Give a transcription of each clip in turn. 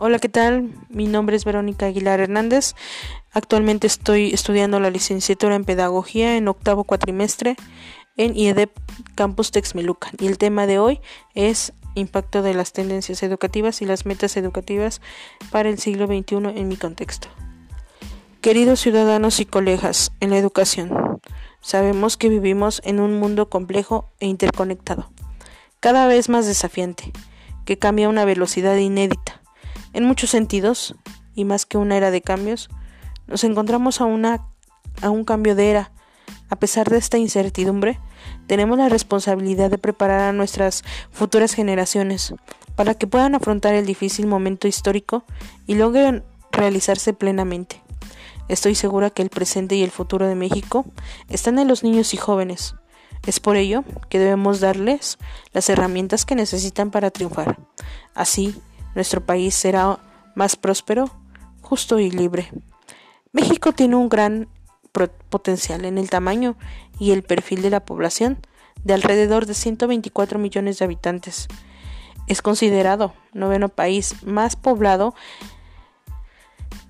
Hola, ¿qué tal? Mi nombre es Verónica Aguilar Hernández. Actualmente estoy estudiando la licenciatura en Pedagogía en octavo cuatrimestre en IEDEP Campus Texmelucan. Y el tema de hoy es impacto de las tendencias educativas y las metas educativas para el siglo XXI en mi contexto. Queridos ciudadanos y colegas en la educación, sabemos que vivimos en un mundo complejo e interconectado, cada vez más desafiante, que cambia a una velocidad inédita. En muchos sentidos, y más que una era de cambios, nos encontramos a, una, a un cambio de era. A pesar de esta incertidumbre, tenemos la responsabilidad de preparar a nuestras futuras generaciones para que puedan afrontar el difícil momento histórico y logren realizarse plenamente. Estoy segura que el presente y el futuro de México están en los niños y jóvenes. Es por ello que debemos darles las herramientas que necesitan para triunfar. Así, nuestro país será más próspero, justo y libre. México tiene un gran potencial en el tamaño y el perfil de la población, de alrededor de 124 millones de habitantes. Es considerado noveno país más poblado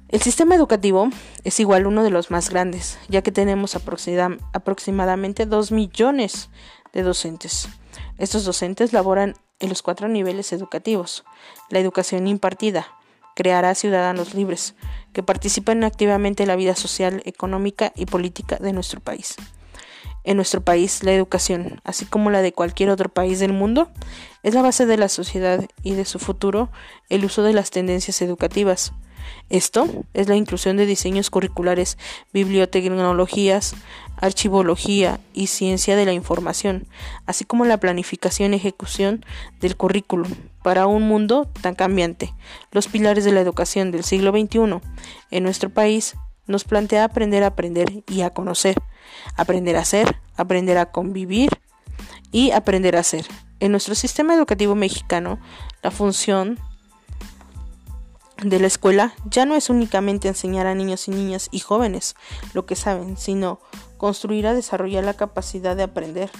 el sistema educativo es igual uno de los más grandes, ya que tenemos aproximadamente 2 millones de docentes. Estos docentes laboran en los cuatro niveles educativos. La educación impartida creará ciudadanos libres que participen activamente en la vida social, económica y política de nuestro país. En nuestro país, la educación, así como la de cualquier otro país del mundo, es la base de la sociedad y de su futuro el uso de las tendencias educativas esto es la inclusión de diseños curriculares, bibliotecnologías, archivología y ciencia de la información, así como la planificación y ejecución del currículum para un mundo tan cambiante. Los pilares de la educación del siglo XXI en nuestro país nos plantea aprender a aprender y a conocer, aprender a ser, aprender a convivir y aprender a ser. En nuestro sistema educativo mexicano, la función de la escuela ya no es únicamente enseñar a niños y niñas y jóvenes lo que saben, sino construir a desarrollar la capacidad de aprender.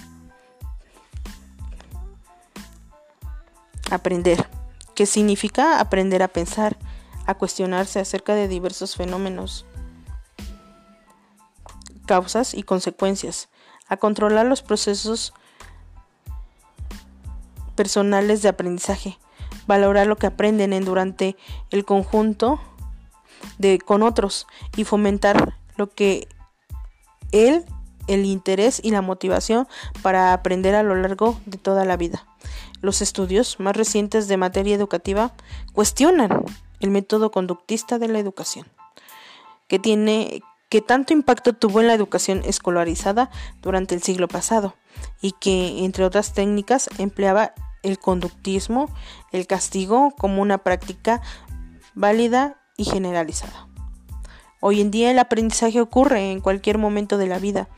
Aprender, ¿Qué significa aprender a pensar, a cuestionarse acerca de diversos fenómenos, causas y consecuencias, a controlar los procesos personales de aprendizaje, valorar lo que aprenden en durante el conjunto de con otros y fomentar lo que él el interés y la motivación para aprender a lo largo de toda la vida. Los estudios más recientes de materia educativa cuestionan el método conductista de la educación, que tiene que tanto impacto tuvo en la educación escolarizada durante el siglo pasado y que entre otras técnicas empleaba el conductismo, el castigo como una práctica válida y generalizada. Hoy en día el aprendizaje ocurre en cualquier momento de la vida,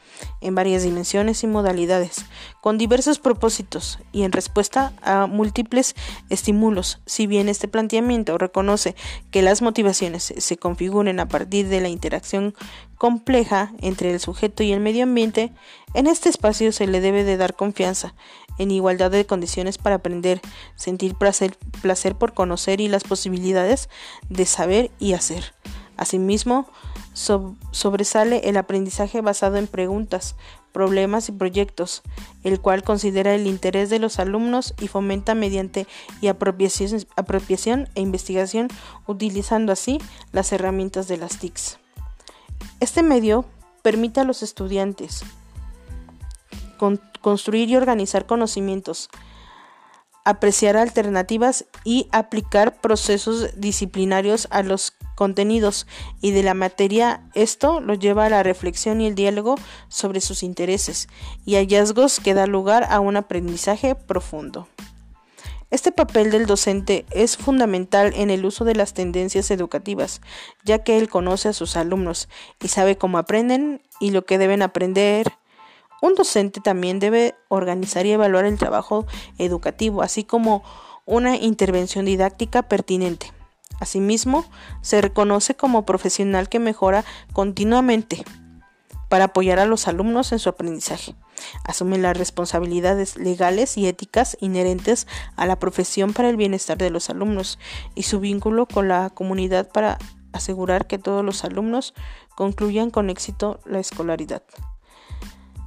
en varias dimensiones y modalidades, con diversos propósitos y en respuesta a múltiples estímulos. Si bien este planteamiento reconoce que las motivaciones se configuren a partir de la interacción compleja entre el sujeto y el medio ambiente, en este espacio se le debe de dar confianza en igualdad de condiciones para aprender, sentir placer, placer por conocer y las posibilidades de saber y hacer. Asimismo, sobresale el aprendizaje basado en preguntas, problemas y proyectos, el cual considera el interés de los alumnos y fomenta mediante y apropiación, apropiación e investigación, utilizando así las herramientas de las TICs. Este medio permite a los estudiantes construir y organizar conocimientos, apreciar alternativas y aplicar procesos disciplinarios a los contenidos y de la materia. Esto lo lleva a la reflexión y el diálogo sobre sus intereses y hallazgos que da lugar a un aprendizaje profundo. Este papel del docente es fundamental en el uso de las tendencias educativas, ya que él conoce a sus alumnos y sabe cómo aprenden y lo que deben aprender un docente también debe organizar y evaluar el trabajo educativo, así como una intervención didáctica pertinente. Asimismo, se reconoce como profesional que mejora continuamente para apoyar a los alumnos en su aprendizaje. asume las responsabilidades legales y éticas inherentes a la profesión para el bienestar de los alumnos y su vínculo con la comunidad para asegurar que todos los alumnos concluyan con éxito la escolaridad.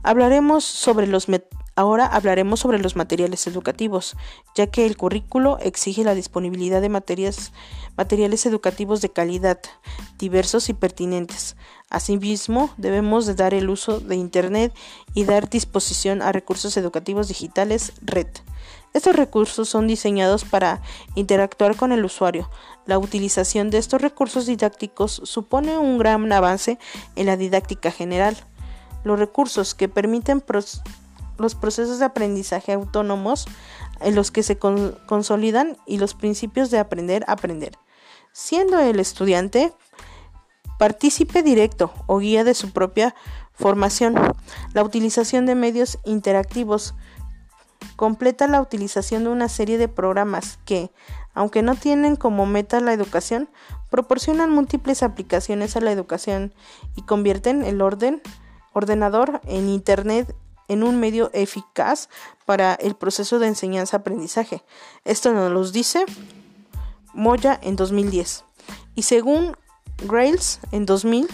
Hablaremos sobre los Ahora hablaremos sobre los materiales educativos, ya que el currículo exige la disponibilidad de materiales educativos de calidad, diversos y pertinentes. Asimismo, debemos de dar el uso de Internet y dar disposición a recursos educativos digitales red. Estos recursos son diseñados para interactuar con el usuario. La utilización de estos recursos didácticos supone un gran avance en la didáctica general. Los recursos que permiten los procesos de aprendizaje autónomos en los que se consolidan y los principios de aprender a aprender, siendo el estudiante partícipe directo o guía de su propia formación. La utilización de medios interactivos completa la utilización de una serie de programas que, aunque no tienen como meta la educación, proporcionan múltiples aplicaciones a la educación y convierten el orden ordenador en Internet en un medio eficaz para el proceso de enseñanza-aprendizaje. Esto nos lo dice Moya en 2010. Y según Grails en 2000,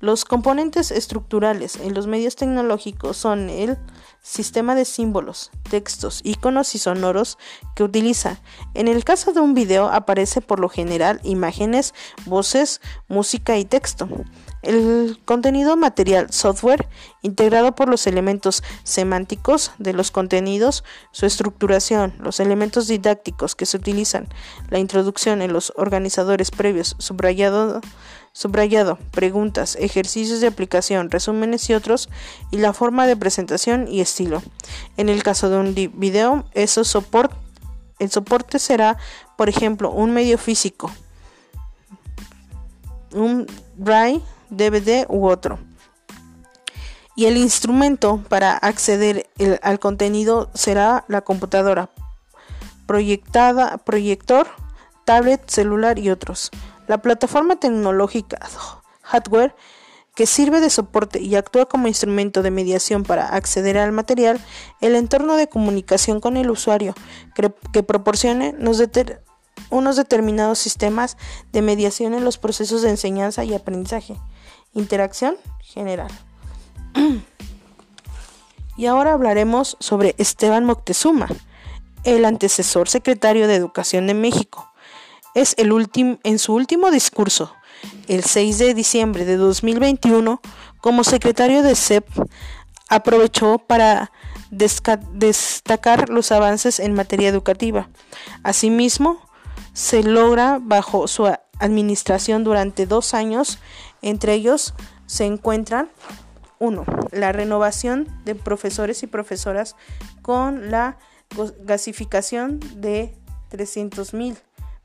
los componentes estructurales en los medios tecnológicos son el sistema de símbolos, textos, iconos y sonoros que utiliza. En el caso de un video aparece por lo general imágenes, voces, música y texto. El contenido material software integrado por los elementos semánticos de los contenidos, su estructuración, los elementos didácticos que se utilizan, la introducción en los organizadores previos, subrayado, subrayado, preguntas, ejercicios de aplicación, resúmenes y otros, y la forma de presentación y estilo. En el caso de un video, eso soporte, el soporte será, por ejemplo, un medio físico, un braille DVD u otro. Y el instrumento para acceder al contenido será la computadora, proyectada, proyector, tablet, celular y otros. La plataforma tecnológica hardware que sirve de soporte y actúa como instrumento de mediación para acceder al material, el entorno de comunicación con el usuario que, proporcione unos determinados sistemas de mediación en los procesos de enseñanza y aprendizaje. Interacción general. y ahora hablaremos sobre Esteban Moctezuma, el antecesor secretario de Educación de México. Es el último en su último discurso, el 6 de diciembre de 2021, como secretario de CEP, aprovechó para destacar los avances en materia educativa. Asimismo, se logra bajo su administración durante dos años entre ellos se encuentran 1. La renovación de profesores y profesoras con la gasificación de 300 mil.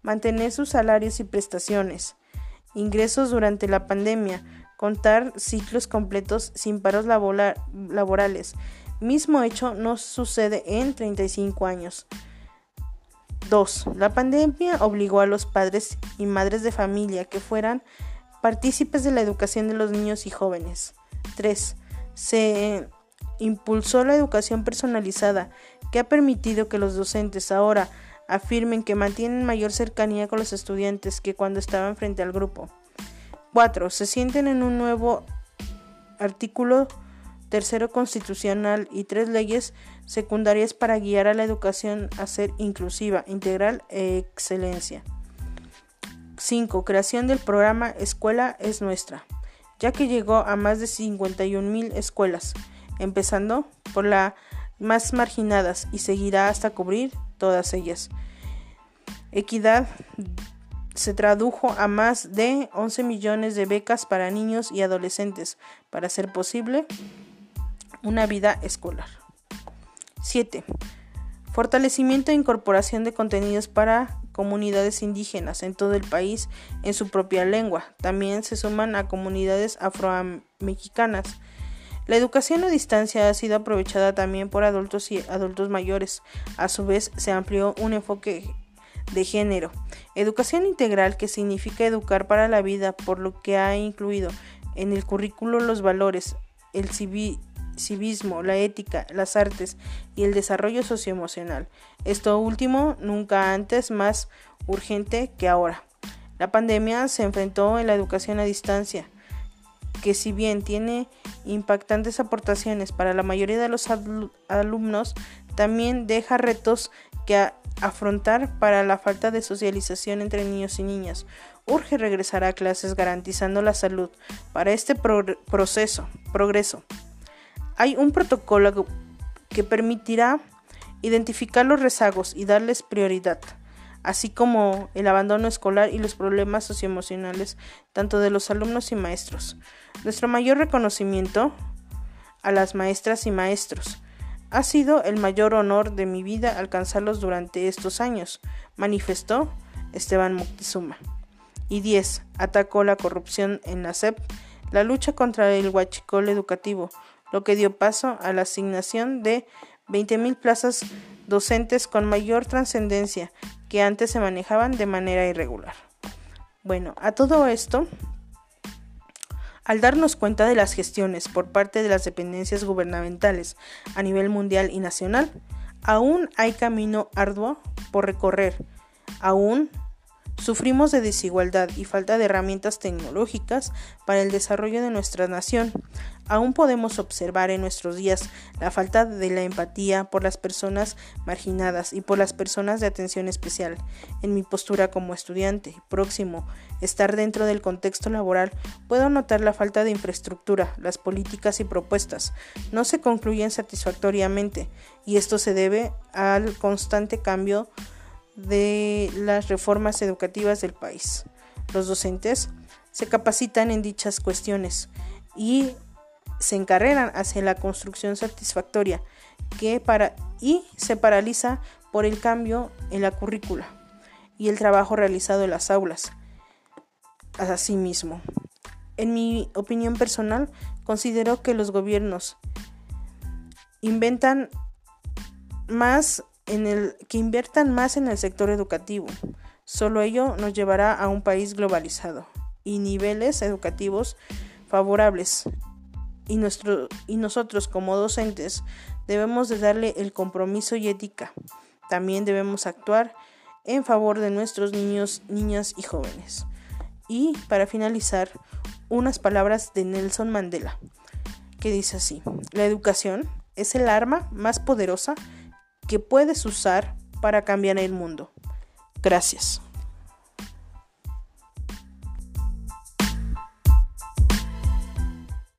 Mantener sus salarios y prestaciones. Ingresos durante la pandemia. Contar ciclos completos sin paros laborales. Mismo hecho no sucede en 35 años. 2. La pandemia obligó a los padres y madres de familia que fueran partícipes de la educación de los niños y jóvenes. 3. Se impulsó la educación personalizada, que ha permitido que los docentes ahora afirmen que mantienen mayor cercanía con los estudiantes que cuando estaban frente al grupo. 4. Se sienten en un nuevo artículo tercero constitucional y tres leyes secundarias para guiar a la educación a ser inclusiva, integral e excelencia. 5. Creación del programa Escuela es Nuestra, ya que llegó a más de 51 mil escuelas, empezando por las más marginadas y seguirá hasta cubrir todas ellas. Equidad se tradujo a más de 11 millones de becas para niños y adolescentes para hacer posible una vida escolar. 7. Fortalecimiento e incorporación de contenidos para comunidades indígenas en todo el país en su propia lengua. También se suman a comunidades afromexicanas. La educación a distancia ha sido aprovechada también por adultos y adultos mayores. A su vez, se amplió un enfoque de género. Educación integral que significa educar para la vida, por lo que ha incluido en el currículo los valores, el civismo, la ética, las artes y el desarrollo socioemocional. Esto último nunca antes más urgente que ahora. La pandemia se enfrentó en la educación a distancia, que si bien tiene impactantes aportaciones para la mayoría de los alumnos, también deja retos que afrontar para la falta de socialización entre niños y niñas. Urge regresar a clases garantizando la salud. Para este proceso, progreso, hay un protocolo que permitirá identificar los rezagos y darles prioridad, así como el abandono escolar y los problemas socioemocionales tanto de los alumnos y maestros. Nuestro mayor reconocimiento a las maestras y maestros ha sido el mayor honor de mi vida alcanzarlos durante estos años, manifestó Esteban Moctezuma. Y 10. Atacó la corrupción en la SEP, la lucha contra el huachicol educativo, lo que dio paso a la asignación de 20.000 plazas docentes con mayor trascendencia que antes se manejaban de manera irregular. Bueno, a todo esto al darnos cuenta de las gestiones por parte de las dependencias gubernamentales a nivel mundial y nacional, aún hay camino arduo por recorrer. Aún sufrimos de desigualdad y falta de herramientas tecnológicas para el desarrollo de nuestra nación. Aún podemos observar en nuestros días la falta de la empatía por las personas marginadas y por las personas de atención especial. En mi postura como estudiante próximo, estar dentro del contexto laboral, puedo notar la falta de infraestructura, las políticas y propuestas no se concluyen satisfactoriamente y esto se debe al constante cambio de las reformas educativas del país. Los docentes se capacitan en dichas cuestiones y se encarreran hacia la construcción satisfactoria que para, y se paraliza por el cambio en la currícula y el trabajo realizado en las aulas. Asimismo, en mi opinión personal, considero que los gobiernos inventan más en el que inviertan más en el sector educativo. Solo ello nos llevará a un país globalizado y niveles educativos favorables y, nosotros como docentes debemos de darle el compromiso y ética. También debemos actuar en favor de nuestros niños, niñas y jóvenes. Y para finalizar, unas palabras de Nelson Mandela, que dice así, la educación es el arma más poderosa que puedes usar para cambiar el mundo. Gracias.